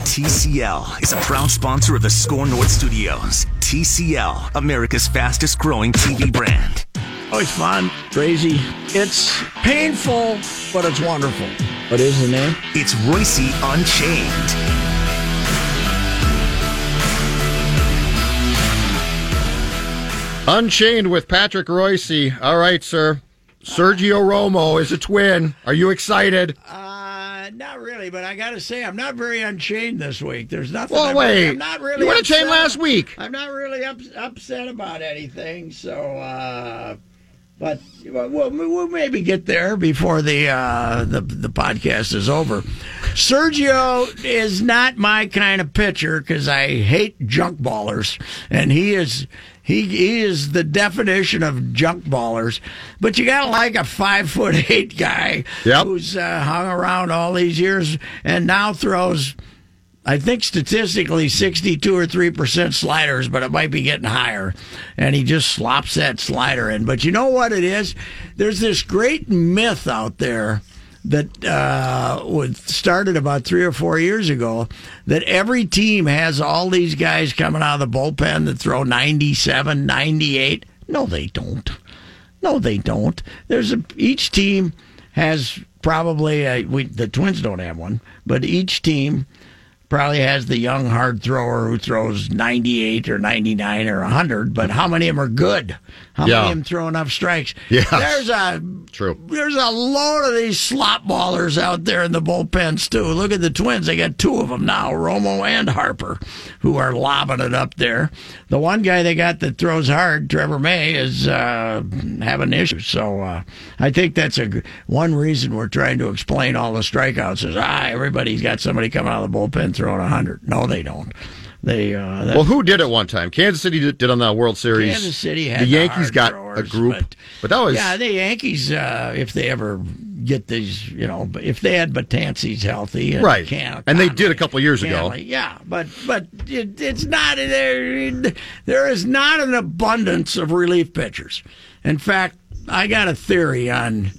TCL is a proud sponsor of the Score North Studios. TCL, America's fastest growing TV brand. Oh, it's fun, crazy. It's painful, but it's wonderful. What is the name? It's Reusse Unchained. Unchained with Patrick Reusse. All right, sir. Sergio Romo is a twin. Are you excited? Uh, not really, but I got to say, I'm not very unchained this week. There's nothing. Well, I'm, wait. I'm not really. You were unchained upset- last week. I'm not really up, upset about anything. So, uh, but we'll, we'll, we'll maybe get there before the uh, the the podcast is over. Sergio is not my kind of pitcher because I hate junk ballers, and he is. He, he is the definition of junk ballers, but you gotta like a five foot eight guy Yep. who's uh, hung around all these years and now throws I think statistically 62 or 3% sliders, but it might be getting higher. And he just slops that slider in. But you know what it is? There's this great myth out there that uh, was started about three or four years ago that every team has all these guys coming out of the bullpen that throw 97, 98. No, they don't. No, they don't. There's a each team has probably a, we the Twins don't have one, but each team probably has the young hard thrower who throws 98 or 99 or 100, but how many of them are good? How Yeah. many of them throw enough strikes? Yeah, There's a True. there's a load of these slop ballers out there in the bullpens too. Look at the Twins; they got two of them now, Romo and Harper, who are lobbing it up there. The one guy they got that throws hard, Trevor May, is uh, having issues. So uh, I think that's a one reason we're trying to explain all the strikeouts. Is ah, everybody's got somebody coming out of the bullpen throwing hundred. No, they don't. They uh, that- Well, who did it one time? Kansas City did, did on the World Series. Kansas City had the the Yankees hard got a group, but- but, that was yeah, the Yankees, uh, if they ever get these, you know, if they had Betances healthy, and Right. Can- And they did a couple years ago. Yeah, but but it, it's not there. There is not an abundance of relief pitchers. In fact, I got a theory on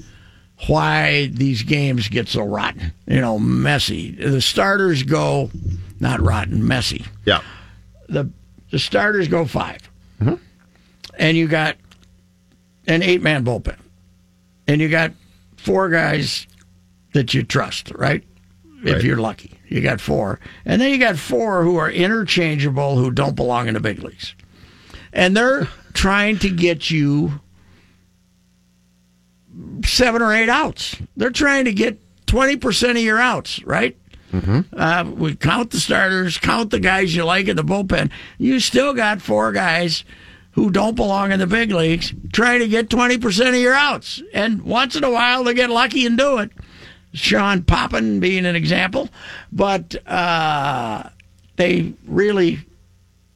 why these games get so rotten. You know, messy. The starters go not rotten, messy yeah. the the starters go 5 mm-hmm. and you got an eight man bullpen, and you got four guys that you trust, right? If you're lucky, you got four, and then you got four who are interchangeable who don't belong in the big leagues, and they're trying to get you seven or eight outs. They're trying to get twenty percent of your outs, right? Uh, we count the starters, count the guys you like in the bullpen. You still got four guys who don't belong in the big leagues trying to get 20% of your outs. And once in a while, they get lucky and do it. Sean Poppen being an example. But uh, they really,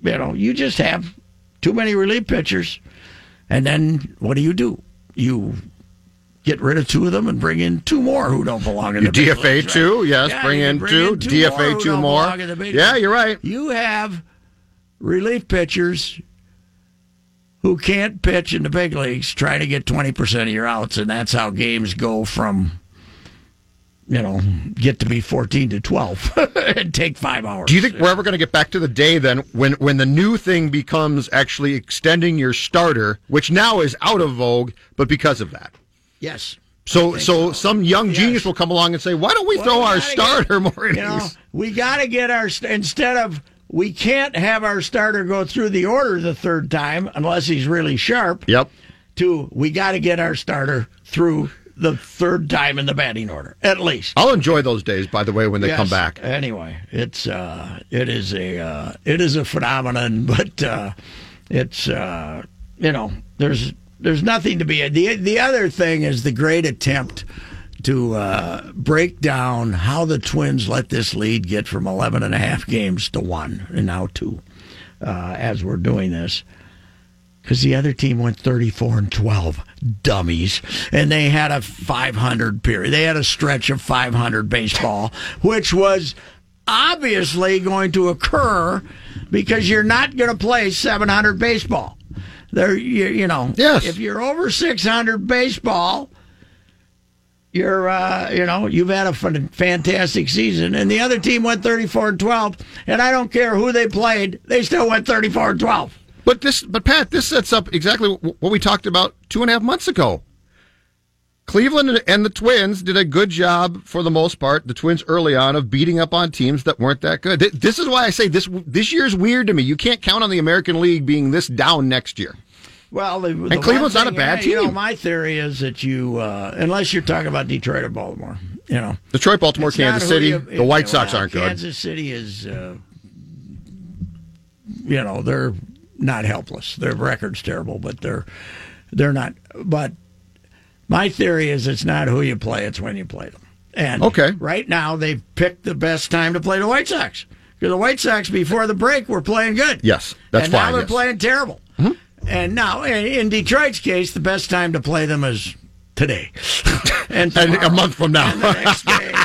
you know, you just have too many relief pitchers. And then what do you do? You get rid of two of them and bring in two more who don't belong in You the big DFA leagues, right? two, yes. Yeah, bring in bring two. in two DFA more two more. belong in the big Yeah, leagues. you're right. You have relief pitchers who can't pitch in the big leagues trying to get 20% of your outs, and that's how games go from, you know, get to be 14 to 12 and take five hours. Do you think we're ever going to get back to the day then when when the new thing becomes actually extending your starter, which now is out of vogue, but because of that? Yes. So so, some young genius will come along and say, "Why don't we Well, throw we our starter more You know, innings?" we got to get our, instead of we can't have our starter go through the order the third time unless he's really sharp. Yep. To we got to get our starter through the third time in the batting order at least. I'll enjoy those days, by the way, when they Yes. come back. Anyway, it's uh, it is a uh, it is a phenomenon, but uh, it's uh, you know there's there's nothing to be the the other thing is the great attempt to uh, break down how the Twins let this lead get from 11 and a half games to one and now two uh, as we're doing this. Because the other team went 34 and 12 dummies. And they had a 500 period they had a stretch of 500 baseball which was obviously going to occur because you're not going to play 700 baseball there you, you know Yes. if you're over 600 baseball you're uh, you know you've had a fantastic season and the other team went 34 and 12 and i don't care who they played they still went 34 and 12 But this, but Pat, this sets up exactly what we talked about two and a half months ago. Cleveland and the Twins did a good job for the most part. The Twins early on of beating up on teams that weren't that good. This is why I say this. This year's weird to me. You can't count on the American League being this down next year. Well, the, the Cleveland's one not a thing, bad uh, You know, team. my theory is that you, uh, unless you're talking about Detroit or Baltimore, you know, Detroit, Baltimore, Kansas City. you- the White Sox well, aren't good. Kansas City is, uh, you know, they're not helpless. Their record's terrible, but they're they're not. But my theory is it's not who you play; it's when you play them. And Okay. right now they've picked the best time to play the White Sox because the White Sox before the break were playing good. Yes, that's and fine, now they're yes. Mm-hmm. playing terrible. And now, in Detroit's case, the best time to play them is today, and, And a month from now. and the next day.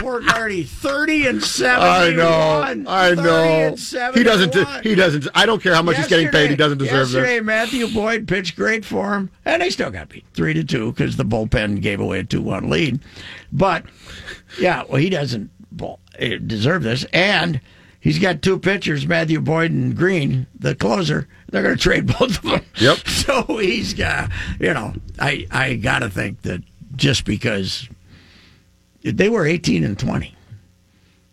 Poor Gardy, thirty and seven. I know. I know. He doesn't. He doesn't. I don't care how much he's getting paid. He doesn't deserve yesterday, this. Matthew Boyd pitched great for him, and they still got beat three to two because the bullpen gave away a two-one lead. But yeah, well, he doesn't eh, deserve this, and he's got two pitchers, Matthew Boyd and Greene, the closer. They're going to trade both of them. Yep. So he's got, you know, I I got to think that just because they were eighteen and twenty,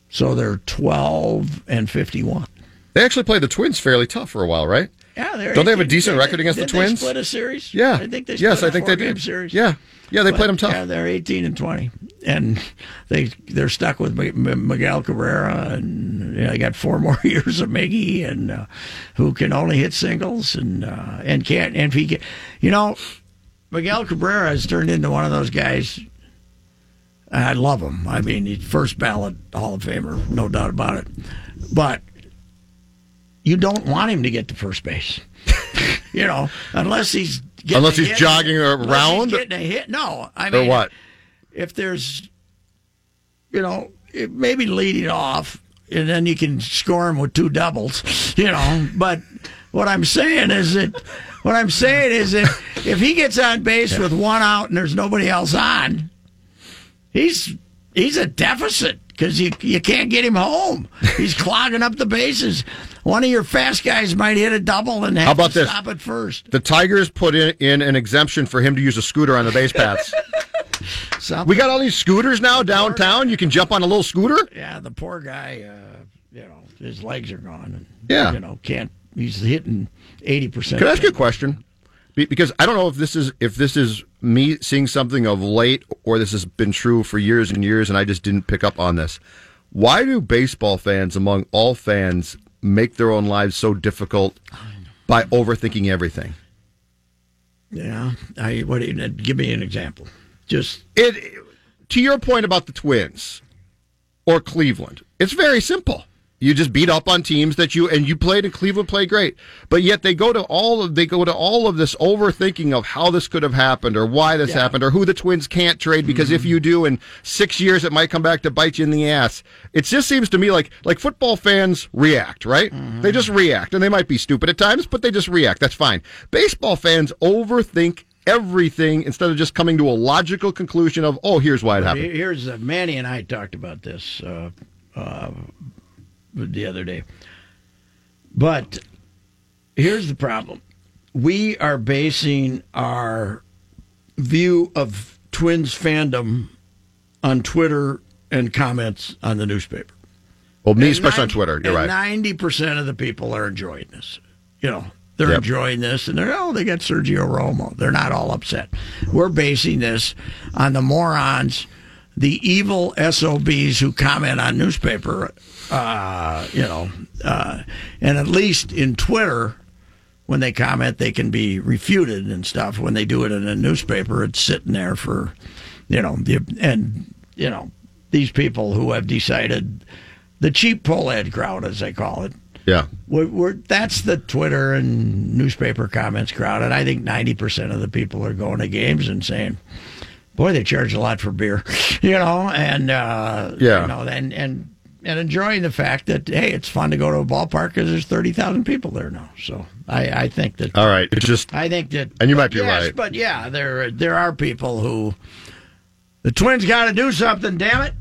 so they're twelve and fifty-one. They actually played the Twins fairly tough for a while, right? Yeah, they're Don't they have a decent record against the Twins? split a series. Yeah. I think they. Yes, split I think they did. Series. Yeah. Yeah, they But, played them tough. Yeah, they're eighteen and twenty, and they they're stuck with Miguel Cabrera, and you know, they got four more years of Miggy, and uh, who can only hit singles, and uh, and can't and if he can, you know, Miguel Cabrera has turned into one of those guys. I love him. I mean, he's first ballot Hall of Famer, no doubt about it. But you don't want him to get to first base. You know, unless he's getting Unless he's hit- jogging around? he's getting a hit. No, I mean, Or what? if there's, you know, it- maybe leading off, and then you can score him with two doubles, you know. But what I'm saying is that, what I'm saying is that if he gets on base with one out and there's nobody else on, he's he's a deficit because you you can't get him home. He's clogging up the bases. One of your fast guys might hit a double and have How about to this? stop it first. The Tigers put in, in an exemption for him to use a scooter on the base paths. We got all these scooters now downtown. You can jump on a little scooter. Yeah, the poor guy, uh, you know, his legs are gone. And, Yeah. You know, can't, he's hitting 80%. Can I ask you a question? Be- Because I don't know if this is if this is me seeing something of late or this has been true for years and years, and I just didn't pick up on this. Why do baseball fans, among all fans, make their own lives so difficult by overthinking everything? Yeah. I, what, do you- uh, give me an example. Just, It to your point about the Twins or Cleveland, it's very simple. You just beat up on teams that you and you played and Cleveland played great, but yet they go to all of they go to all of this overthinking of how this could have happened or why this happened or who the Twins can't trade because if you do in six years it might come back to bite you in the ass. It just seems to me like like football fans react, right? They just react and they might be stupid at times, but they just react. That's fine. Baseball fans overthink everything instead of just coming to a logical conclusion of oh here's why it happened. here's, uh, Manny and I talked about this uh, uh, the other day. But here's the problem we are basing our view of Twins fandom on Twitter and comments on the newspaper. Well, me, especially on Twitter. You're right. 90% of the people are enjoying this. You know, they're Yep. enjoying this and they're, oh, they got Sergio Romo. They're not all upset. We're basing this on the morons, the evil SOBs who comment on newspaper, uh, you know, uh, and at least in Twitter, when they comment, they can be refuted and stuff. When they do it in a newspaper, it's sitting there for, you know, the, and, you know, these people who have decided the cheap pull ad crowd, as they call it. Yeah. We're, we're, that's the Twitter and newspaper comments crowd, and I think ninety percent of the people are going to games and saying, "Boy, they charge a lot for beer," you know, and uh, Yeah. you know, and and and enjoying the fact that hey, it's fun to go to a ballpark because there's thirty thousand people there now. So I, I think that All right. It's just I think that, And you might be yes, right. But yeah, there there are people who the Twins got to do something. Damn it!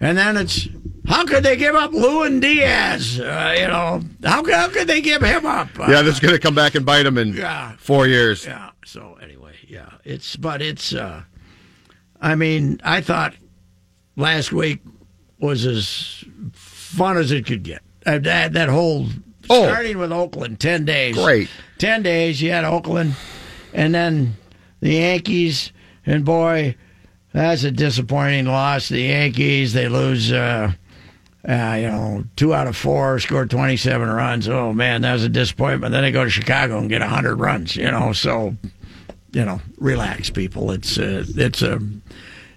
And then it's how could they give up Lewin Diaz? Uh, you know how how could they give him up? Uh, yeah, this is going to come back and bite him in Yeah. four years. yeah. So anyway, yeah, it's but it's. uh I mean, I thought last week was as fun as it could get. Uh, that that whole Oh. starting with Oakland, ten days, Great. 10 days you had Oakland and then the Yankees and boy that's a disappointing loss the Yankees they lose uh, uh, you know two out of four scored 27 runs oh man that was a disappointment then they go to Chicago and get 100 runs you know so you know relax people it's uh, it's a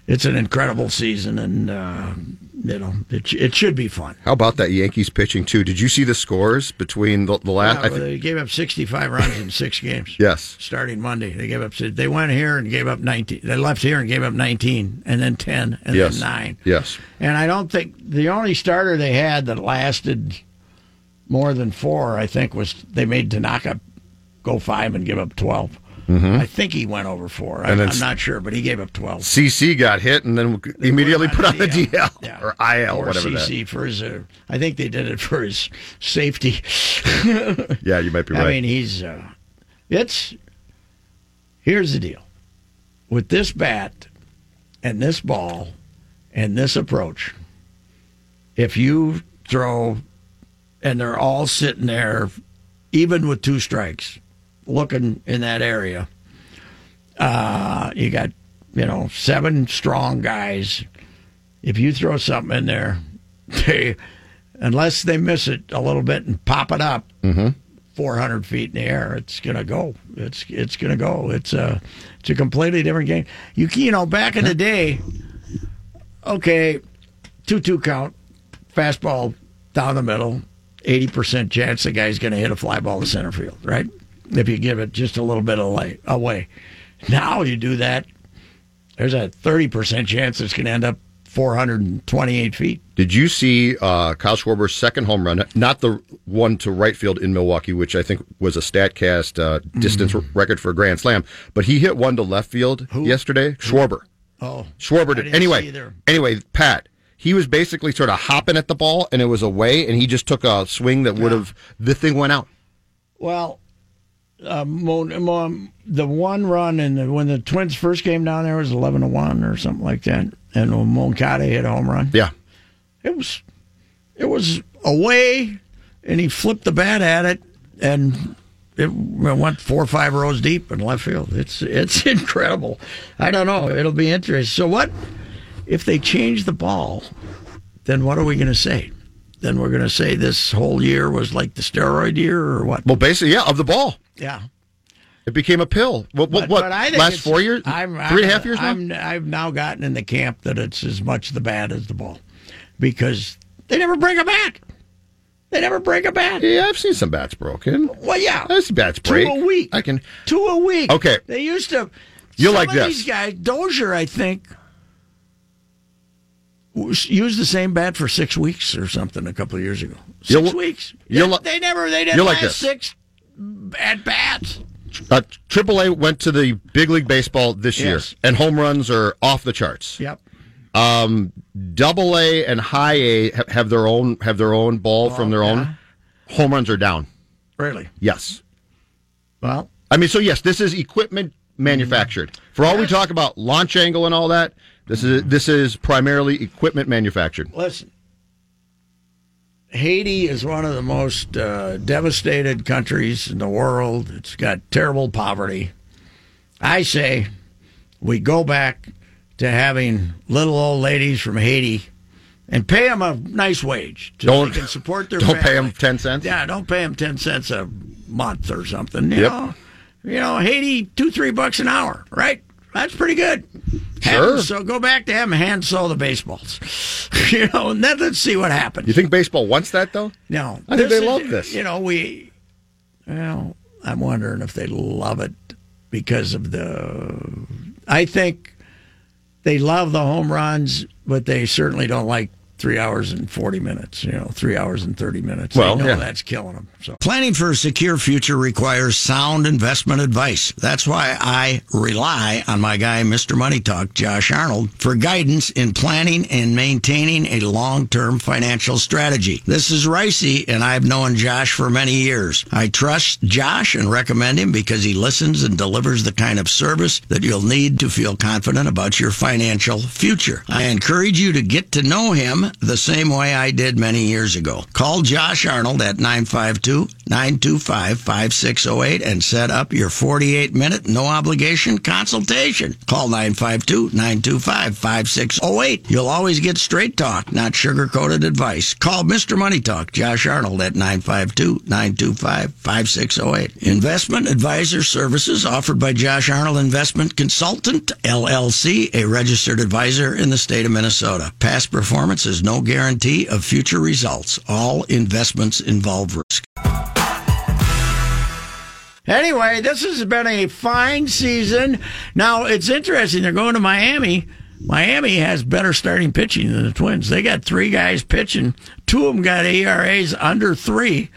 it's an incredible season and uh, you know it, it should be fun How about that Yankees pitching too? Did you see the scores between the, the last? I Uh, they gave up 65 runs in six games yes. starting Monday. They gave up. They went here and gave up 19. They left here and gave up 19, and then 10, and Yes. then nine. Yes. And I don't think the only starter they had that lasted more than four, I think, was they made Tanaka go five and give up 12. I think he went over four. I, Mm-hmm. I'm not sure, but he gave up 12. CC got hit and then immediately put on the DL Yeah. or IL, Or whatever CC for his. Uh, I think they did it for his safety. Yeah, you might be right. I mean, he's. Uh, it's. Here's the deal. With this bat, and this ball, and this approach, if you throw, and they're all sitting there, even with two strikes, looking in that area, uh, you got, you know, seven strong guys. If you throw something in there, they, unless they miss it a little bit and pop it up, 400 feet in the air, it's gonna go. It's it's gonna go. It's a it's a completely different game. You you know back in the day, okay, two two count, fastball down the middle, eighty percent chance the guy's gonna hit a fly ball to center field, right? If you give it just a little bit away. away. Now you do that, there's a thirty percent chance it's gonna end up 428 feet. Did you see uh, Kyle Schwarber's second home run? Not the one to right field in Milwaukee, which I think was a Statcast uh, distance Mm-hmm. record for a grand slam, but he hit one to left field yesterday. Schwarber. Oh, Schwarber did. Anyway, anyway, Pat. He was basically sort of hopping at the ball, and it was away, and he just took a swing that would have the thing went out. Well, uh, the one run and the, when the Twins first came down there was eleven to one or something like that, and when Moncada hit a home run. Yeah, It was, it was away, and he flipped the bat at it, and it went four or five rows deep in left field. It's it's incredible. I don't know. It'll be interesting. So what if they change the ball? Then what are we going to say? Then we're going to say this whole year was like the steroid year, or what? well, basically, yeah, of the ball, Yeah. it became a pill. What? But- what but last four years? I'm, Three and a half years now. I'm, I've now gotten in the camp that it's as much the bat as the ball, because they never break a bat. They never break a bat. yeah, I've seen some bats broken. Well, yeah, seen bats two break. a week. I can. two a week. Okay. they used to. You like of this. These guys, Dozier, I think, used the same bat for six weeks or something a couple of years ago. 6 You'll- weeks. you'll li- they never. They didn't like last this. six at bats. Uh, AAA went to the big league baseball this year, Yes. and home runs are off the charts. Yep. Um, Double A and High A ha- have their own have their own ball from their own. Home runs are down. Really. Yes, Well, I mean so. Yes, this is equipment manufactured. For all we talk about launch angle and all that, this is this is primarily equipment manufactured. listen. Haiti is one of the most uh, devastated countries in the world. It's got terrible poverty. I say we go back to having little old ladies from Haiti and pay them a nice wage so Don't- they can support their don't pay them 10 cents? Yeah, don't pay them ten cents a month or something. You Yep. know, you know, Haiti two three bucks an hour, right? That's pretty good. Sure. so go back to and hand sew the baseballs. you know, and then let's see what happens. You think baseball wants that though? No, I think they is- love this. You know, we. Well, I'm wondering if they love it because of the. I think they love the home runs, but they certainly don't like three hours and forty minutes. You know, three hours and thirty minutes. Well, they know yeah. that's killing them. So planning for a secure future requires sound investment advice. That's why I rely on my guy, Mr. Money Talk, Josh Arnold, for guidance in planning and maintaining a long-term financial strategy. This is Reusse, and I've known Josh for many years. I trust Josh and recommend him because he listens and delivers the kind of service that you'll need to feel confident about your financial future. I encourage you to get to know him the same way I did many years ago. Call Josh Arnold at 952 925 5608 and set up your 48 minute no obligation consultation. Call 952 925 5608. You'll always get straight talk, not sugar coated advice. Call Mr. Money Talk, Josh Arnold at 952 925 5608. Investment advisor services offered by Josh Arnold Investment Consultant, LLC, a registered advisor in the state of Minnesota. Past performance is no guarantee of future results. All investments involve risk. Anyway, this has been a fine season. Now, it's interesting. They're going to Miami. Miami has better starting pitching than the Twins. They got three guys pitching. Two of them got ERAs under three.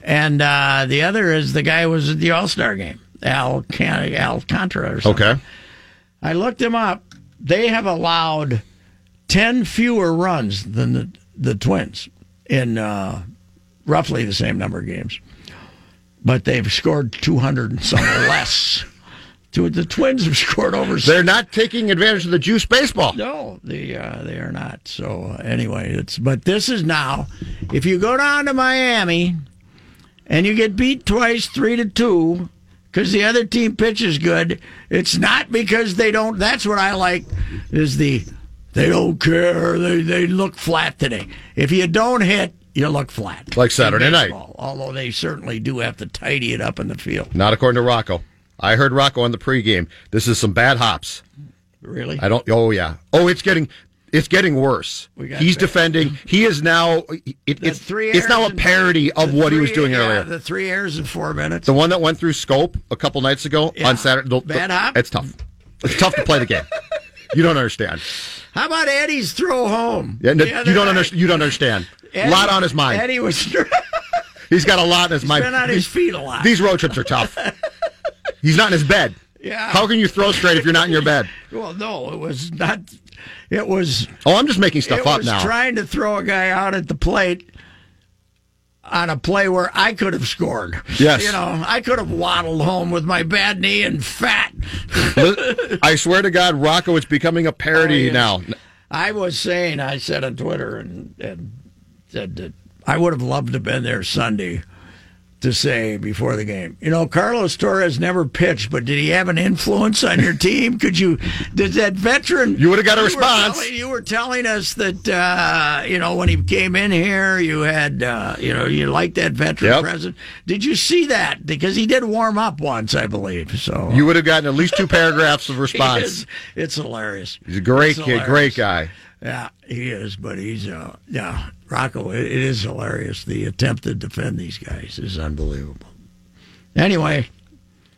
And uh, the other is the guy who was at the All Star game, Al, Can- Alcantara or something. Okay. I looked him up. They have allowed 10 fewer runs than the, the Twins in uh, roughly the same number of games. But they've scored 200 and some less. Two- The Twins have scored over. They're not taking advantage of the juice baseball. No, they uh, they are not. So uh, anyway, it's but this is now. If you go down to Miami and you get beat twice, three to two, because the other team pitches good, it's not because they don't. That's what I like. Is the they don't care. They they look flat today. If you don't hit, you look flat. Like Saturday In night. baseball, Although they certainly do have to tidy it up in the field. Not according to Rocco. I heard Rocco on the pregame. This is some bad hops. Really. I don't. Oh yeah. Oh, it's getting. It's getting worse. He's bad. defending. He is now. It, it's three it's now a parody of the what he was doing yeah, earlier. The three errors in four minutes. The one that went through Schoop a couple nights ago Yeah. on Saturday. the- the- Bad hop? It's tough. It's tough to play the game. You don't understand. How about Eddie's throw home? Yeah, no, you don't understand. You don't understand. A lot on his mind. Eddie was He's got a lot on his mind. been on his feet a lot. These road trips are tough. He's not in his bed. Yeah. How can you throw straight if you're not in your bed? well, no, it was not. It was. Oh, I'm just making stuff up now. trying to throw a guy out at the plate on a play where I could have scored. Yes. You know, I could have waddled home with my bad knee and fat. I swear to God, Rocco, it's becoming a parody Oh, yes. now. I was saying, I said on Twitter and, and said that I would have loved to have been there Sunday to say before the game, you know, Carlos Torres never pitched, but did he have an influence on your team? Could you, did that veteran? You would have got a were response. telling- you were telling us that, uh, you know, when he came in here, you had, uh, you know, you liked that veteran Yep. presence. Did you see that? Because he did warm up once, I believe. So You would have gotten at least two paragraphs of response. is- it's hilarious. He's a great It's kid, hilarious. great guy. Yeah, he is, but he's uh, yeah, Rocco. It, it is hilarious. The attempt to defend these guys is unbelievable. Anyway,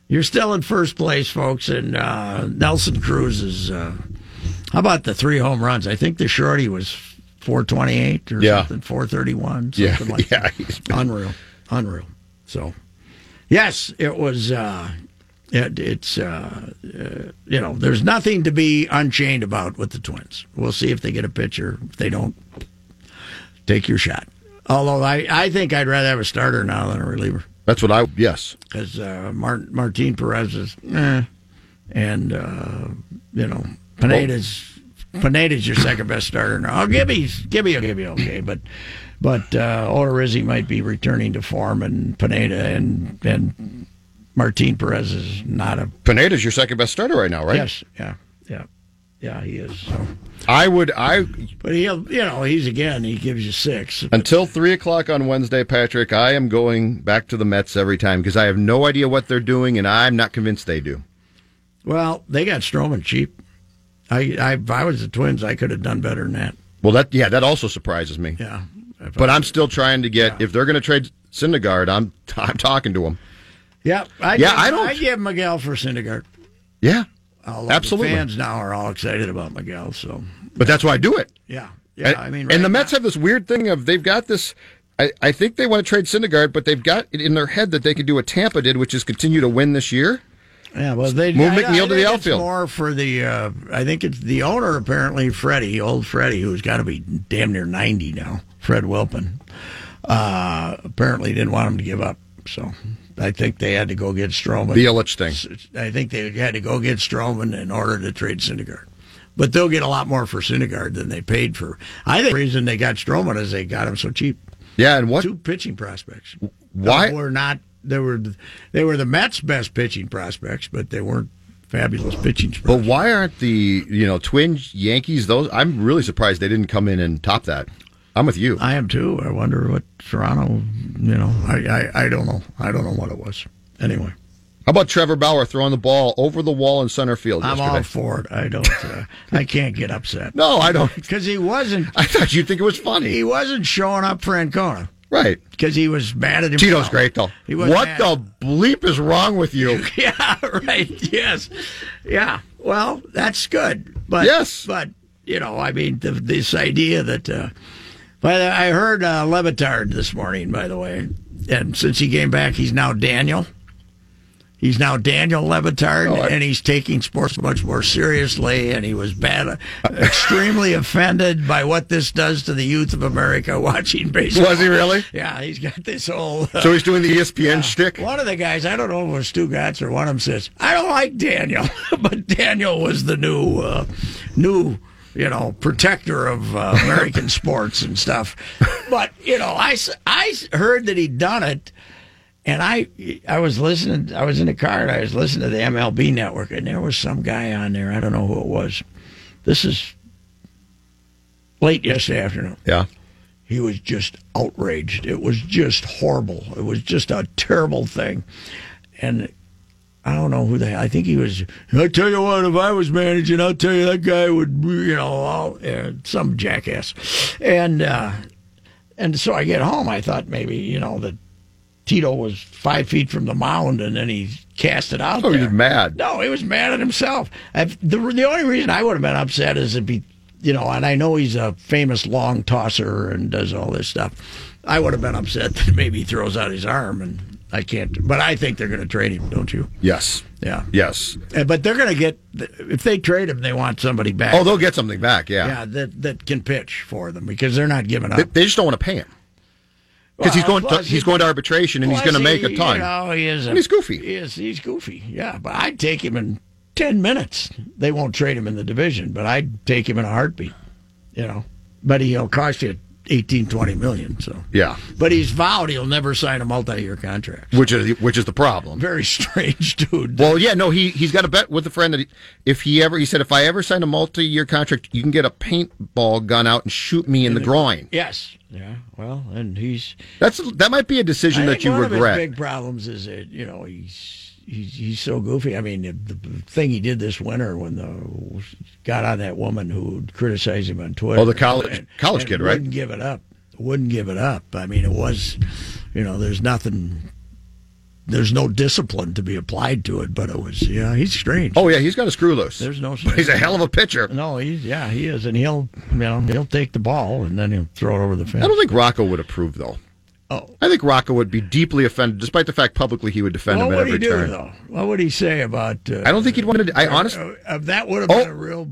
you're still in first place, folks, and uh, Nelson Cruz is. Uh, how about the three home runs? I think the shorty was 428 or Yeah. something, 431, something Yeah, like yeah, that. Unreal, unreal. So, yes, it was. Uh, it, it's uh, uh, you know, there's nothing to be unchained about with the Twins. We'll see if they get a pitcher. If they don't, take your shot. Although I, I think I'd rather have a starter now than a reliever That's what I. Yes, because uh, Mart, Martin Perez is, eh, and uh, you know Pineda's Pineda's your second best starter now. Oh, Gibby's Gibby will give you okay, but But uh, Odorizzi might be returning to form, and Pineda and and Martin Perez is not a Pineda's your second best starter right now, right? yes, yeah, yeah, yeah, he is. So. I would. I But he'll, you know, he's again, he gives you six. until three o'clock on Wednesday, Patrick. I am going back to the Mets every time because I have no idea what they're doing, and I'm not convinced they do. Well, they got Stroman cheap. I, I, if I was the Twins, I could have done better than that. Well, that yeah, that also surprises me. Yeah, But I'm still trying to get if they're going to trade Syndergaard, I'm I'm talking to them. Yeah, I Yeah, give, I don't- I give Miguel for Syndergaard. Yeah, Absolutely. the fans now are all excited about Miguel. So but that's why I do it. yeah, yeah. and, I mean, and right the Mets now- have this weird thing of they've got this. I, I think they want to trade Syndergaard, but they've got it in their head that they could do what Tampa did, which is continue to win this year. Yeah, well, they Move I- I McNeil to the outfield. More for the. Uh, I think it's the owner apparently, Freddie, old Freddie, who's got to be damn near ninety now. Fred Wilpon uh, apparently didn't want him to give up, so I think they had to go get Stroman. The Illich thing. I think they had to go get Stroman in order to trade Syndergaard. But they'll get a lot more for Syndergaard than they paid for. I think the reason they got Stroman is they got him so cheap. Yeah, and what? Two pitching prospects. Why- Were not they were they were the Mets' best pitching prospects, but they weren't fabulous pitching Prospects. But why aren't the you know Twins, Yankees? Those I'm really surprised they didn't come in and top that. I'm with you. I am too. I wonder what Toronto. You know, I, I I don't know. I don't know what it was. Anyway, How about Trevor Bauer throwing the ball over the wall in center field I'm yesterday? all for it. I don't. Uh, I can't get upset no, I don't. because he wasn't. I thought you'd think it was funny. He wasn't showing up for Ancona Right. because he was mad at him. Tito's great though. What mad. the bleep is wrong with you? Yeah, right. Yes. Yeah. Well, that's good. But Yes. But you know, I mean, the, this idea that. Uh, by the, I heard uh, Le Batard this morning, by the way, and since he came back, he's now Daniel. He's now Daniel Le Batard, Oh, I- and he's taking sports much more seriously. And he was bad, extremely offended by what this does to the youth of America watching baseball. Was he really? Yeah, he's got this whole. uh, So he's doing the ESPN shtick. one of the guys, I don't know if it was Stugotz or one of them says, I don't like Daniel, but Daniel was the new, uh, new, you know, protector of uh, American sports and stuff. But you know, I, I heard that he'd done it, and I I was listening. I was in the car and I was listening to the MLB Network, and there was some guy on there. I don't know who it was. This is late yesterday afternoon Yeah. he was just outraged. It was just horrible. It was just a terrible thing. And I don't know who the hell. I think he was. I tell you what, if I was managing, I'll tell you that guy would, you know, uh, some jackass. And uh, and so I get home. I thought maybe you know that Tito was five feet from the mound, and then he cast it out. Oh, he was mad. No, he was mad at himself. I've, the the only reason I would have been upset is if he, you know, and I know he's a famous long tosser and does all this stuff. I would have been upset that maybe he throws out his arm and I can't. But I think they're going to trade him, don't you? Yes. Yeah. Yes. Uh, But they're going to get if they trade him, they want somebody back. Oh, they'll get something back. Yeah. yeah, that that can pitch for them because they're not giving up. They, they just don't want to pay him because he's going. To, he's he- going to arbitration and he's going to make he- a ton. You know, he is. A, And he's goofy. He is. He's goofy. Yeah, but I'd take him in ten minutes. They won't trade him in the division, but I'd take him in a heartbeat. You know, but he'll cost you 18, 20 million. So, yeah. but he's vowed he'll never sign a multi-year contract. Which is which is the problem. Very strange, dude. Well, yeah, no, he he's got a bet with a friend that he, if he ever he said if I ever sign a multi-year contract, you can get a paintball gun out and shoot me in the groin. yes. Yeah. Well, and he's. That's that might be a decision I that you one regret. big problems is that you know he's he's he's so goofy. I mean, the, the thing he did this winter when the got on that woman who criticized him on Twitter. Oh, the college- college kid, right? Wouldn't give it up. Wouldn't give it up. I mean, it was, you know, there's nothing. There's no discipline to be applied to it, but it was, yeah, he's strange. oh yeah, he's got a screw loose. there's no. he's a hell of a pitcher. No, he's yeah, he is, and he'll, you know, he'll take the ball and then he'll throw it over the fence. I don't think Rocco would approve though. Oh. I think Rocco would be deeply offended, despite the fact publicly he would defend What him at would he every do turn. though? What would he say about? Uh, I don't think he'd want to. I honestly, Uh, uh, that would have Oh. been a real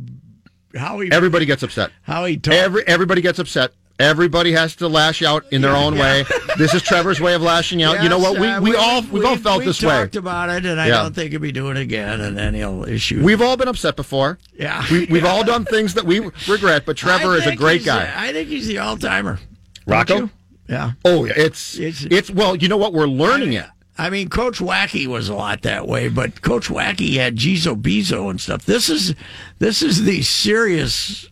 how he everybody gets upset. how he talked. Every everybody gets upset. Everybody has to lash out in their own way. This is Trevor's way of lashing out. you know what? We uh, we all we've all felt we this way. talked about it, and I Yeah. don't think he'll be doing it again. And then he'll issue. We've all been upset before. yeah, We, we've all done things that we regret, but Trevor is a great guy. uh, I think he's the all timer. Rocco? Yeah. Oh, yeah, it's, It's- it's well, you know what? We're learning it. I mean, Coach Wacky was a lot that way, but Coach Wacky had Gizo Bizo and stuff. This is this is the serious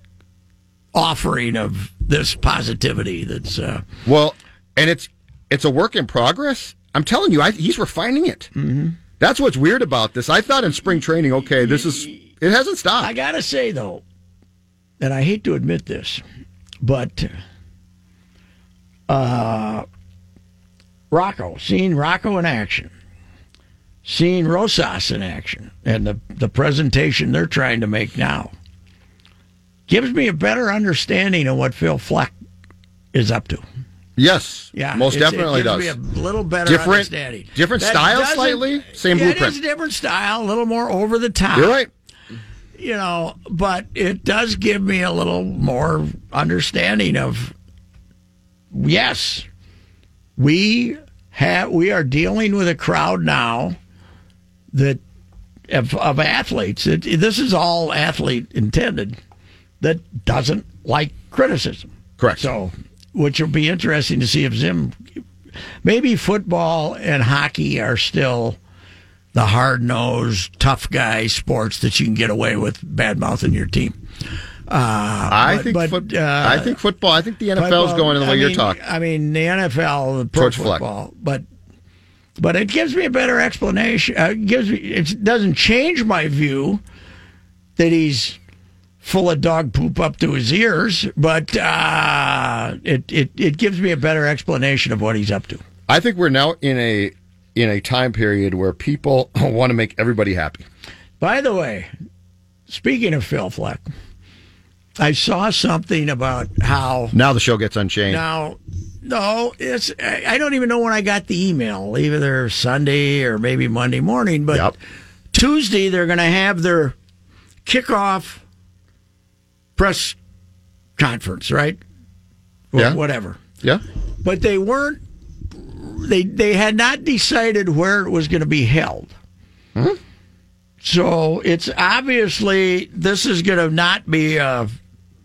offering of this positivity. That's uh, Well, and it's it's a work in progress. I'm telling you, I, he's refining it. Mm-hmm. That's what's weird about this. I thought in spring training, okay, this is it hasn't stopped. I gotta say though, and I hate to admit this, but uh, Rocco, seeing Rocco in action, seeing Rosas in action, and the the presentation they're trying to make now gives me a better understanding of what Phil Fleck is up to. yes, Yeah, most definitely it gives does. Me a little better Different- understanding. different That style slightly, same yeah, blueprint. It is a different style, a little more over the top. You're right. You know, but it does give me a little more understanding of yes, we have we are dealing with a crowd now that of, of athletes. It, this is all athlete intended that doesn't like criticism. Correct. So, which will be interesting to see if Zim, maybe football and hockey are still the hard nosed, tough guy sports that you can get away with bad mouthing your team. Uh, I but- think but, foot, uh, I think football. I think the NFL is going in the way you're talking. I mean, the NFL, the pro George Fleck. football, but but it gives me a better explanation. Uh, it gives me it doesn't change my view that he's full of dog poop up to his ears, but uh, it, it it gives me a better explanation of what he's up to. I think we're now in a in a time period where people want to make everybody happy. By the way, speaking of Phil Fleck, I saw something about how Now the show gets unchained. Now, no, it's I don't even know when I got the email, either Sunday or maybe Monday morning. But Yep. Tuesday they're going to have their kickoff press conference, right? Or Yeah. whatever. Yeah. But they weren't. They they had not decided where it was going to be held. Hmm. So it's obviously this is going to not be a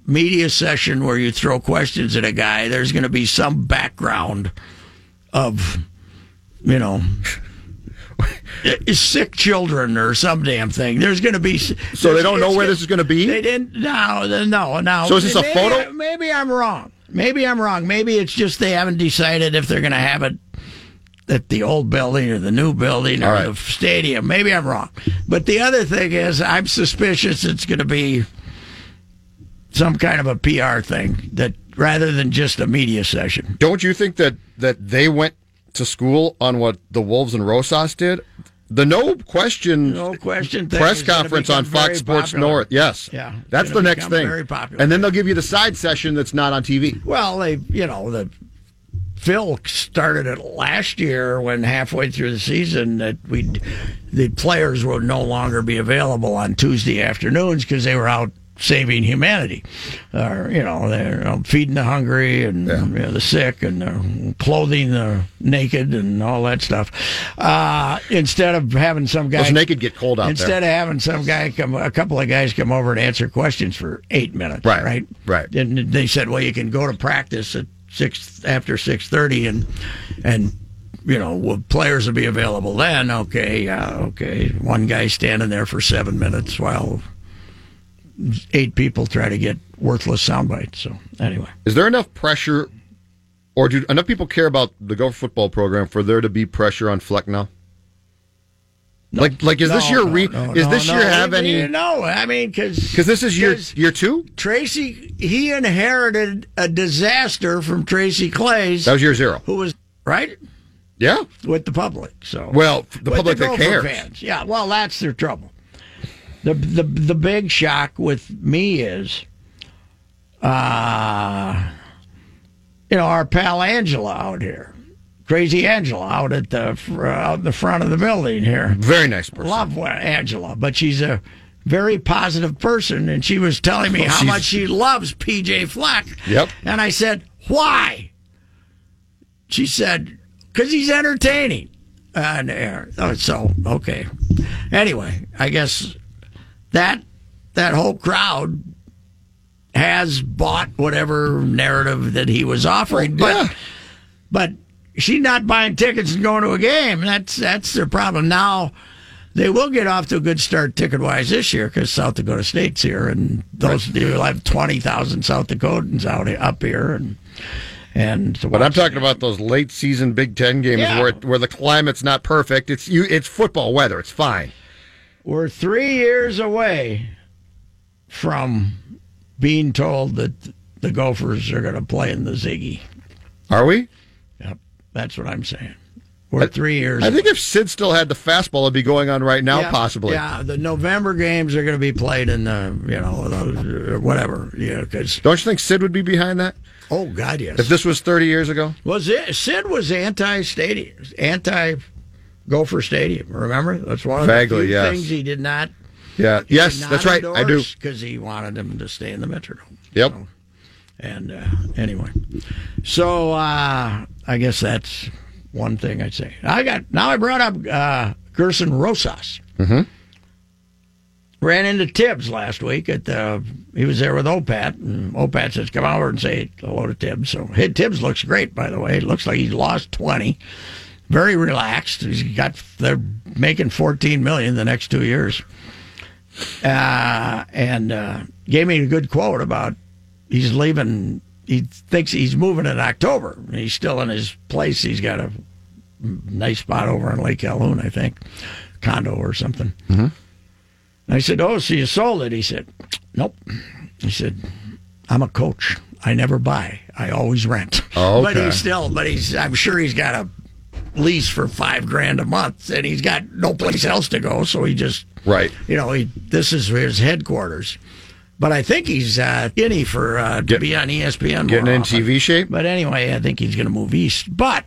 media session where you throw questions at a guy. There's going to be some background of, you know, sick children or some damn thing. There's going to be. So they don't know where this is going to be. They didn't. No, no, no. So is this a photo? Maybe I'm wrong. Maybe I'm wrong. Maybe it's just they haven't decided if they're going to have it at the old building or the new building or right. the stadium. Maybe I'm wrong. But the other thing is, I'm suspicious it's going to be some kind of a PR thing that rather than just a media session. Don't you think that that they went to school on what the Wolves and Rosas did? The no question No question. Press conference on Fox Sports popular. North. Yes. Yeah, That's the next thing. very popular. And then they'll give you the side session that's not on TV. Well, they, you know, the Phil started it last year when halfway through the season that we, the players would no longer be available on Tuesday afternoons because they were out saving humanity, or you know, they're um, feeding the hungry and you know, the sick and clothing the naked and all that stuff. Uh, instead of having some guy Those naked get cold out instead there. of having some guy come, a couple of guys come over and answer questions for eight minutes, Right, right, right. And they said, well, you can go to practice at six after six thirty, and and you know players will be available then. Okay, yeah, okay. One guy standing there for seven minutes while eight people try to get worthless sound bites. So anyway, Is there enough pressure, or do enough people care about the Gopher football program for there to be pressure on Fleck now? Like, like is this No, your no, re? no, is no, this no. year have any? No, I mean because Because this is year year two. Tracy he inherited a disaster from Tracy Claeys, That was year zero. who was right Yeah. with the public. So Well, the public that Gopher cares. Fans. Yeah, well, that's their trouble. The the the big shock with me is, uh, you know, our pal Angela out here, crazy Angela out at the fr- out the front of the building here. Very nice person. Love Angela, but she's a very positive person, and she was telling me Well, how much she loves PJ Fleck. Yep. And I said, why? She said, because he's entertaining on air. Oh, so, okay. Anyway, I guess that that whole crowd has bought whatever narrative that he was offering, oh, but Yeah. but she's not buying tickets and going to a game. That's that's their problem. Now they will get off to a good start ticket wise this year because South Dakota State's here, and those you'll have twenty thousand South Dakotans out up here, and and But I'm talking about those late season Big Ten games Yeah. where where the climate's not perfect. It's you. It's football weather. It's fine. We're three years away from being told that the Gophers are going to play in the Ziggy. Are we? Yep, that's what I'm saying. We're three years. I think if Sid still had the fastball, it'd be going on right now, Yeah, possibly. Yeah, the November games are going to be played in the you know those, whatever. Yeah, because Don't you think Sid would be behind that oh god, yes. if this was 30 years ago? was it Sid was anti stadium, anti Gopher Stadium. Remember, that's one of Vaguely, the few yes. things he did not. Yeah. Yes, that's right. I do. because he wanted them to stay in the Metrodome. Yep. And uh, anyway, so uh, I guess that's one thing I'd say. I got now. I brought up uh, Gersson Rosas. Mm-hmm. Ran into Thibs last week at the. He was there with Opat, and Opat says, "Come over and say hello to Thibs." So hey, Thibs looks great, by the way. It looks like he's lost twenty. Very relaxed. He's got. They're making fourteen million the next two years. Uh, and uh, gave me a good quote about he's leaving. He thinks he's moving in October. He's still in his place. He's got a nice spot over on Lake Calhoun, I think, condo or something. Mm-hmm. I said, "Oh, so you sold it?" He said, "Nope." He said, "I'm a coach. I never buy. I always rent." Oh, But he's still. But he's. I'm sure he's got a lease for five grand a month, and he's got no place else to go. So he just Right. you know, he, this is his headquarters. But I think he's uh, skinny for uh, to be on ESPN. Getting in often. TV shape? But anyway, I think he's going to move east. But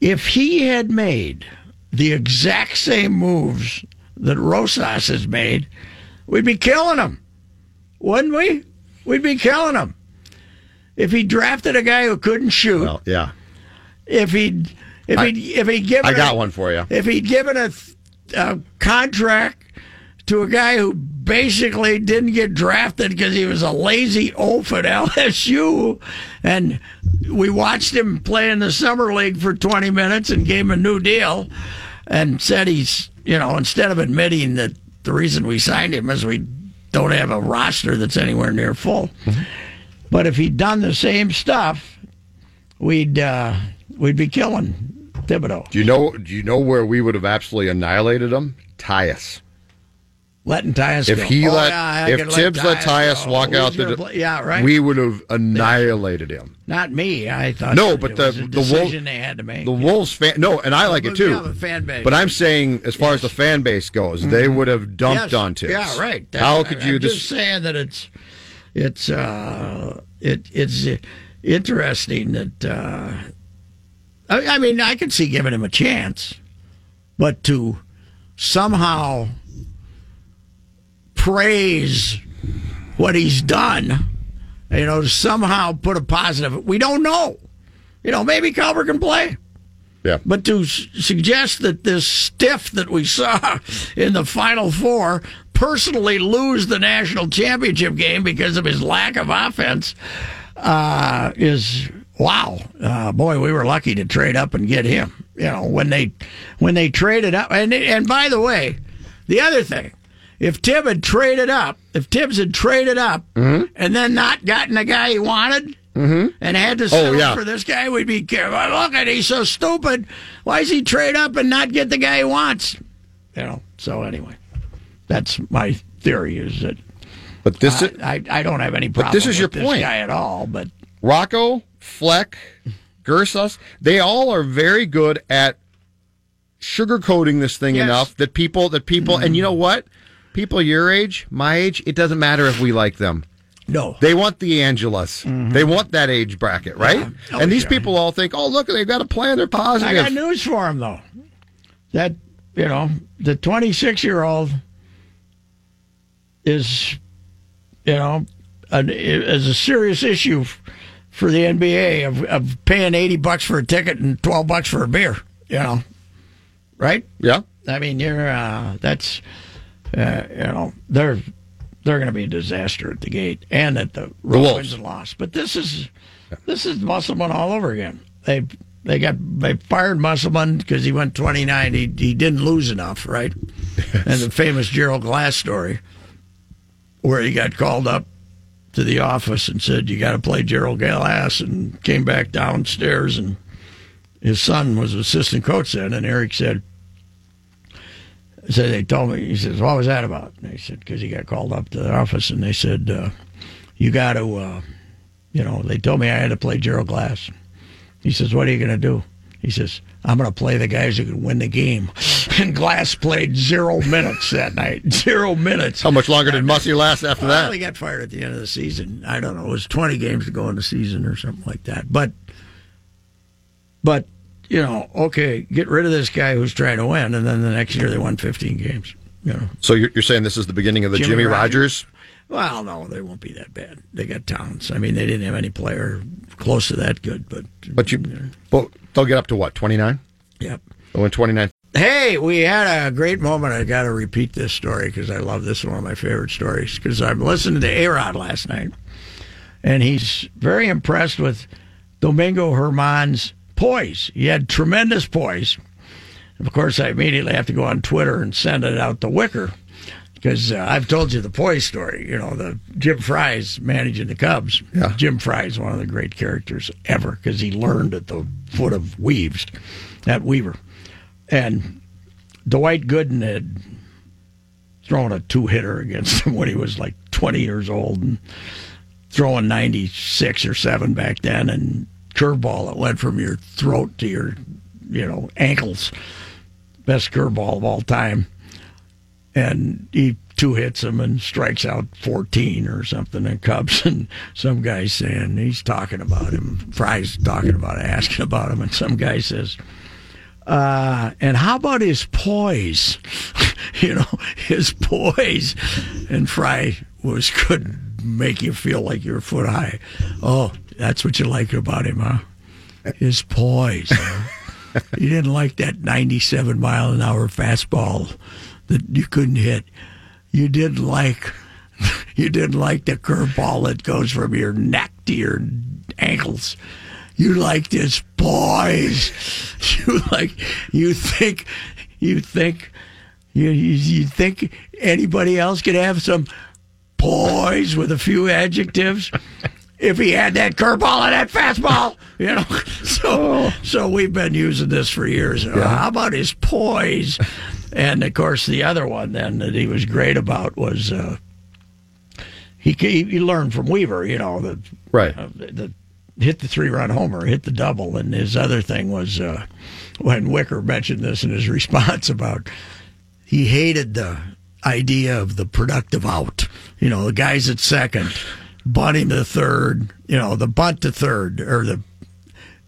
if he had made the exact same moves that Rosas has made, we'd be killing him, wouldn't we? We'd be killing him. If he drafted a guy who couldn't shoot, Well, yeah. if he'd if he if he'd given I got a- one for you. if he'd given a, a contract to a guy who basically didn't get drafted because he was a lazy oaf at LSU, and we watched him play in the summer league for 20 minutes and gave him a new deal, and said he's you know instead of admitting that the reason we signed him is we don't have a roster that's anywhere near full, mm-hmm. But if he'd done the same stuff, we'd uh, we'd be killing Thibodeau. Do you know? Do you know where we would have absolutely annihilated him? Tyus. letting Tyus If go. he Oh, let, yeah, if Thibs let Tyus Tyus walk out the, play- yeah, right. we would have annihilated him. Not me. I thought No, but the the decision they had to make. the Wolves fan. No, and I like it too. Yeah, fan base. But I'm saying, as far as the fan base goes, they would have dumped Yes. on Thibs. Yeah, right. How could I'm you? just saying that it's it's uh, it it's interesting that uh, I, I mean I could see giving him a chance, but to somehow praise what he's done, you know, to somehow put a positive. We don't know. You know, maybe Culver can play. Yeah. But to s- suggest that this stiff that we saw in the Final Four personally lose the national championship game because of his lack of offense uh, is wow. Uh, boy, we were lucky to trade up and get him. You know when they when they traded up and and by the way, the other thing. If Tibb had traded up, if Thibs had traded up Mm-hmm. and then not gotten the guy he wanted, and had to settle Oh, yeah. for this guy, we'd be careful. Look at he's so stupid. Why does he trade up and not get the guy he wants? You know. So anyway, that's my theory. Is that But this is I, I don't have any problem. this is your point. guy at all. But Rocco, Fleck, Gersas. They all are very good at sugarcoating this thing Yes. Mm-hmm. enough that people that people and you know what? People your age, my age, it doesn't matter if we like them. No, They want the Angelas. They want that age bracket, right? Oh, and these sure. people all think, "Oh, look, they've got a plan. They're positive." I got news for them, though. That you know the 26 year old is you know an, is a serious issue for the NBA of, of paying 80 bucks for a ticket and 12 bucks for a beer. You know, right? yeah. I mean, you're uh, that's uh, you know they're they're going to be a disaster at the gate and at the road wins and loss. But this is this is Musselman all over again. They they got they fired Musselman because he went 29. He he didn't lose enough, right? And the famous Gerald Glass story, where he got called up to the office and said, "You got to play Gerald Glass," and came back downstairs and his son was assistant coach then, and Eric said. So they told me, he says, what was that about? And they said, because he got called up to the office, and they said, uh, you got to, uh, you know, they told me I had to play Gerald Glass. He says, what are you going to do? He says, I'm going to play the guys who can win the game. And Glass played zero minutes that night. Zero minutes. How much longer did Mussy last after Well, that? he got fired at the end of the season. I don't know. It was 20 games to go in the season or something like that. But, but you know, okay, get rid of this guy who's trying to win, and then the next year they won 15 games. You know. So you're, you're saying this is the beginning of the Jimmy Jimmy, Rodgers? Rodgers? Well, no, they won't be that bad. They got talents. I mean, they didn't have any player close to that good, but But you, well, they'll get up to what? 29? yep. They'll win 29. Hey, we had a great moment. I got to repeat this story because I love this one of my favorite stories. Because I'm listening to A Rod last night, and he's very impressed with Domingo Germán's poise. He had tremendous poise. Of course, I immediately have to go on Twitter and send it out to Wicker because uh, I've told you the poise story. You know, the Jim Frey's managing the Cubs. Yeah. Jim Frey is one of the great characters ever because he learned at the foot of Weaves, at Weaver. And Dwight Gooden had thrown a two hitter against him when he was like 20 years old and throwing 96 or 7 back then and curveball that went from your throat to your you know ankles best curveball of all time and he two hits him and strikes out 14 or something in Cubs and some guy saying he's talking about him Frey's talking about it asking about him and some guy says uh, and how about his poise? you know, his poise. And Frey was couldn't make you feel like you're foot high. Oh, that's what you like about him, huh? His poise. huh? you didn't like that 97 mile an hour fastball that you couldn't hit. You didn't like. You didn't like the curveball that goes from your neck to your ankles. You liked his poise. You like. You think. You think. You, you, you think anybody else could have some poise with a few adjectives if he had that curveball and that fastball, you know. So, so we've been using this for years. Uh, How about his poise? And of course, the other one then that he was great about was uh, he he learned from Weaver, you know, the Right. uh, the hit the three run homer, hit the double, and his other thing was uh, when Wicker mentioned this in his response about he hated the idea of the productive out. You know, the guys at second, bunting to third, you know, the bunt to third, or the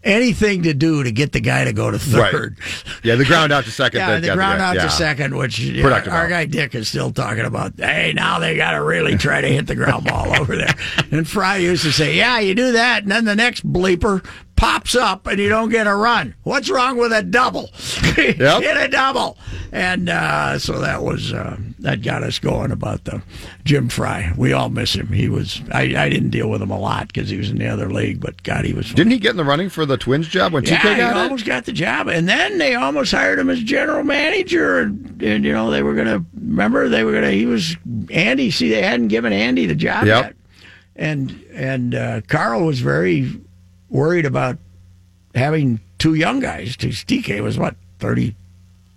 anything to do to get the guy to go to Right. third. Yeah, the ground out to second. Yeah, the ground guy- out yeah. to second, which yeah, Productive our out. guy Dick is still talking about. Hey, now they got to really try to hit the ground ball over there. And Frey used to say, "Yeah, you do that, and then the next bleeper pops up, and you don't get a run. What's wrong with a double? Hit a double." And uh, so that was uh, that got us going about the Jim Frey. We all miss him. He was. I, I didn't deal with him a lot because he was in the other league, but God, he was. Fun. Didn't he get in the running for the Twins job when Yeah, TK he got it? almost got the job, and then they almost hired him as general manager. And, and you know they were going to remember they were going to. He was Andy. See, they hadn't given Andy the job Yep. yet, and and uh, Carl was very worried about having two young guys. TK was what thirty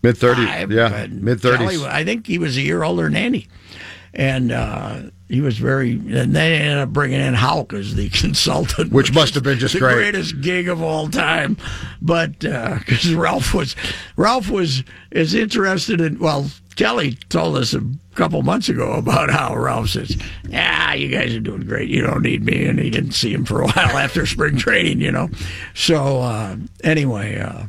mid thirty, Yeah, mid 30s. I think he was a year older than Andy, and uh, he was very. And they ended up bringing in Houk as the consultant, Which must have been just the great. greatest gig of all time. But because Ralph was Ralph was as interested in well. Kelly told us a couple months ago about how Ralph says, "Yeah, you guys are doing great. You don't need me," and he didn't see him for a while after spring training. You know, so uh, anyway, uh,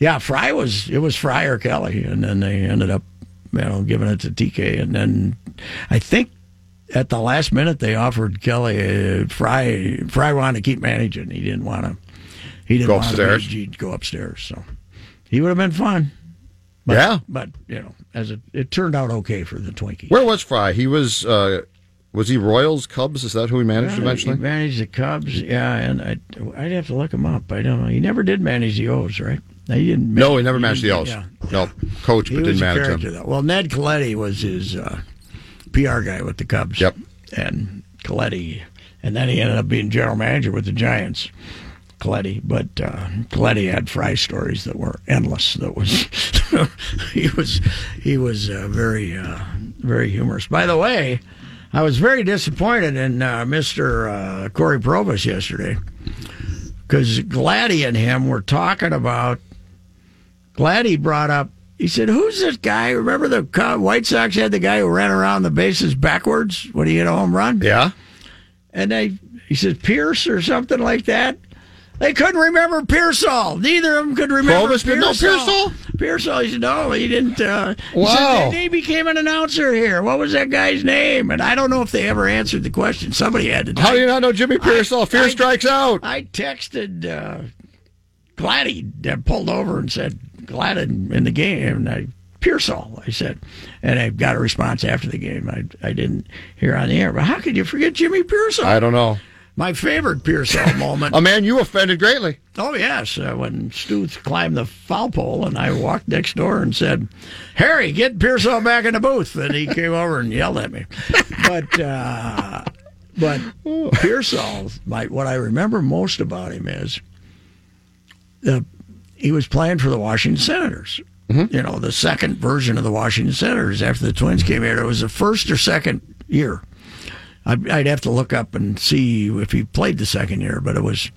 yeah, Frey was it was Frey or Kelly, and then they ended up, you know, giving it to TK, and then I think at the last minute they offered Kelly uh, Frey. Frey wanted to keep managing. He didn't want to. He didn't Go want upstairs? To go upstairs. So he would have been fun. But, Yeah. but you know, as it, it turned out okay for the Twinkie. Where was Frey? He was uh, Was he Royals, Cubs? Is that who he managed He eventually? managed the Cubs, yeah, and I, I'd have to look him up. I don't know. He never did manage the O's, right? He didn't. No, he never managed the O's. Yeah. No, coach, He but didn't manage them. though. Well, Ned Colletti was his uh, PR guy with the Cubs. Yep. And Colletti, and then he ended up being general manager with the Giants. Colletti, but uh, Colletti had Frey stories that were endless. That was he was he was uh, very uh, very humorous. By the way, I was very disappointed in uh, Mister uh, Cory Provus yesterday because Gladdy and him were talking about. Gladdy brought up. He said, "Who's this guy? Remember the White Sox had the guy who ran around the bases backwards when he hit a home run?" Yeah. And they, he said Pierce or something like that. They couldn't remember Piersall. Neither of them could remember Provus didn't know Piersall. Piersall, he said, no, he didn't. Uh, he Wow. said, he became an announcer here. What was that guy's name? And I don't know if they ever answered the question. Somebody had to. How do you not know Jimmy Piersall? Fear I- strikes out. I texted uh, Gladdy that pulled over and said, Glad in, in the game. And I, Piersall, I said. And I got a response after the game. I, I didn't hear on the air. But how could you forget Jimmy Piersall? I don't know. My favorite Piersall moment. A man you offended greatly. Oh yes, uh, when Stu climbed the foul pole, and I walked next door and said, "Harry, get Piersall back in the booth." And he came over and yelled at me. But uh, but Piersall, my what I remember most about him is the he was playing for the Washington Senators. You know, the second version of the Washington Senators after the Twins came here. It was the first or second year. I'd, I'd have to look up and see if he played the second year, but it was.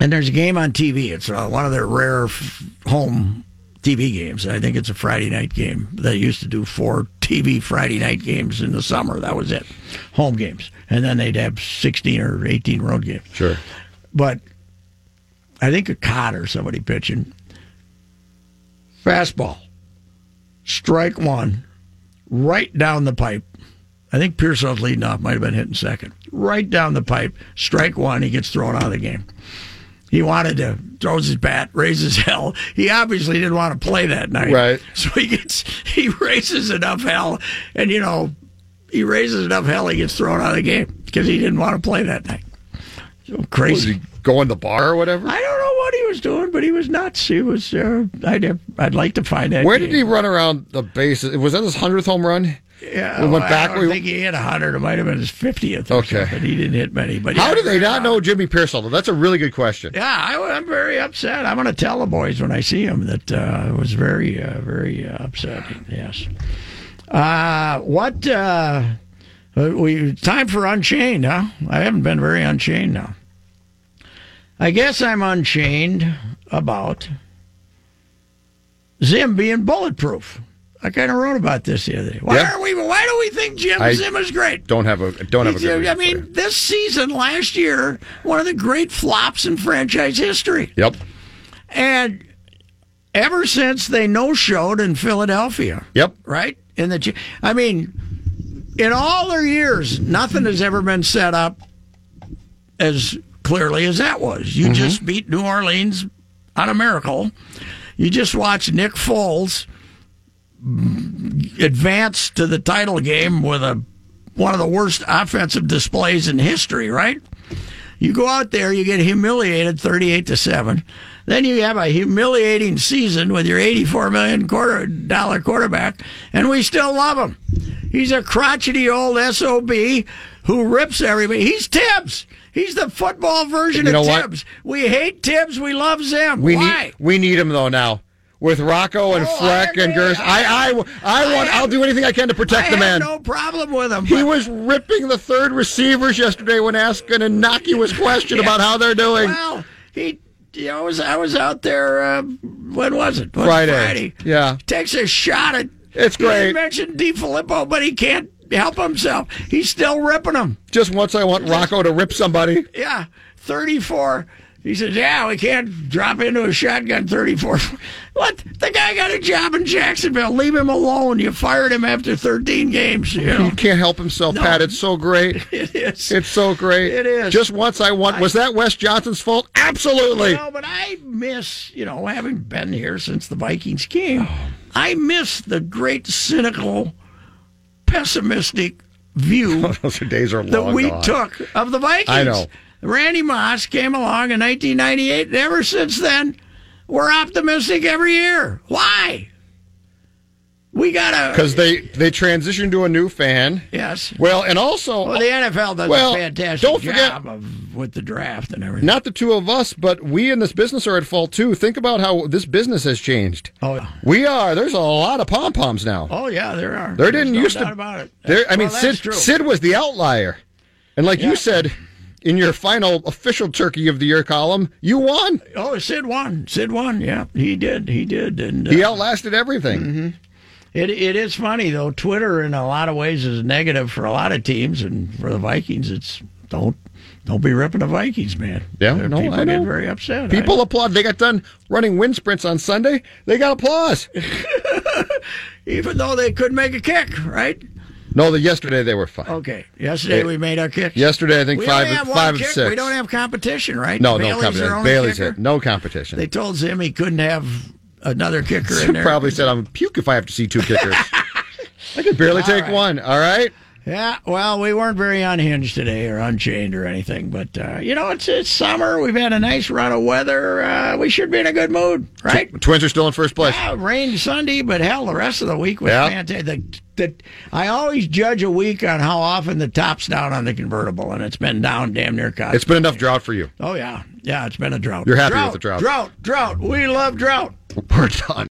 And there's a game on TV. It's uh, one of their rare f- home TV games. I think it's a Friday night game. They used to do four TV Friday night games in the summer. That was it, home games, and then they'd have 16 or 18 road games. Sure. But I think a cot or somebody pitching. Fastball, strike one, right down the pipe. I think Piersall's leading off, might have been hitting second. Right down the pipe, strike one, he gets thrown out of the game. He wanted to throws his bat, raises hell. He obviously didn't want to play that night. Right. So he gets he raises enough hell and you know, he raises enough hell he gets thrown out of the game because he didn't want to play that night. So Was crazy. he going to the bar or whatever? I don't know what he was doing, but he was nuts. He was. Uh, I'd I'd like to find that. Where did he run around the bases? Was that his hundredth home run? Yeah, we went well, back- I we- think he hit hundred. It might have been his fiftieth. Okay. but he didn't hit many. But How yeah, do they not uh, know Jimmy Piersall? though? That's a really good question. Yeah, I, am very upset. I'm going to tell the boys when I see him that uh, I was very, uh, very uh, upset. Yes. Uh, what? Uh, we time for Unchained, huh? I haven't been very unchained now. I guess I'm unchained about Zim being bulletproof. I kind of wrote about this the other day. Why Yeah. are we? Why do we think Jim I- Zim is great? Don't have a don't have a good. I mean, this season last year, one of the great flops in franchise history. Yep. And ever since they no showed in Philadelphia, Yep. right? In the, I mean, in all their years, nothing has ever been set up as clearly as that was. You mm-hmm. just beat New Orleans on a miracle. You just watched Nick Foles advance to the title game with a one of the worst offensive displays in history, right? You go out there, you get humiliated 38 to 7. Then you have a humiliating season with your 84 million quarter dollar quarterback, and we still love him. He's a crotchety old SOB who rips everybody. He's Thibs. He's the football version You of what? Thibs. We hate Thibs. We love Zim. We Why? need we need him though now. With Rocco and Oh, I Fleck and. Gers, I, I, I, want. I I'll do anything I can to protect I the have man. no problem with him. He was ripping the third receivers yesterday when asked an innocuous question Yeah. about how they're doing. Well, he, you know, I was I was out there. Uh, when was it? Was Friday. Friday. Yeah. Takes a shot at. It's He great. mention DeFilippo, but he can't help himself. He's still ripping them. Just once I want Rocco to rip somebody. Yeah, thirty-four. He says, "Yeah, we can't drop into a shotgun 34." What? The guy got a job in Jacksonville. Leave him alone. You fired him after 13 games. You know, He can't help himself, No. Pat. It's so great. it is. It's so great. It is. Just once I want. Was that Wes Johnson's fault? Absolutely. No, but I miss, you know, having been here since the Vikings came, oh. I miss the great cynical, pessimistic view Those days are that we gone. took of the Vikings. I know. Randy Moss came along in 1998. and Ever since then, we're optimistic every year. Why? We gotta because they they transitioned to a new fan. yes. Well, and also Well, the NFL does Well, a fantastic don't forget- job of, with the draft and everything. not the two of us, but we in this business are at fault too. Think about how this business has changed. Oh, yeah. We are. There's a lot of pom poms now. Oh yeah, there are. There There's didn't no used to. about it. There, I mean, Well, that's Sid true. Sid was the outlier, and like Yeah. you said in your final official turkey of the year column, you won. Oh, Sid won. Sid won. Yeah, he did. He did. And uh, He outlasted everything. Mm-hmm. It it is funny though. Twitter in a lot of ways is negative for a lot of teams, and for the Vikings, it's don't don't be ripping the Vikings, man. Yeah, Uh, no, people I know. get very upset. People applaud. They got done running wind sprints on Sunday. They got applause. Even though they couldn't make a kick, right? No, the yesterday they were fine. Okay. Yesterday we made our kick. Yesterday I think we five have five kick. six. We don't have competition, right? no, Bailey's no competition. Bailey's kicker. it. No competition. They told Zim he couldn't have another kicker in there. He probably said I'm puke if I have to see two kickers. I could barely take right. one. All right. Yeah, well, we weren't very unhinged today or unchained or anything, but uh, you know, it's it's summer. We've had a nice run of weather. Uh, we should be in a good mood, right? Twins are still in first place. Yeah, rained Sunday, but hell, the rest of the week was Yeah. fantastic. The, the, I always judge a week on how often the top's down on the convertible, and it's been down damn near constant. It's been enough drought for you. oh yeah, yeah, it's been a drought. You're happy drought, with the drought. Drought, drought. We love drought. We're done.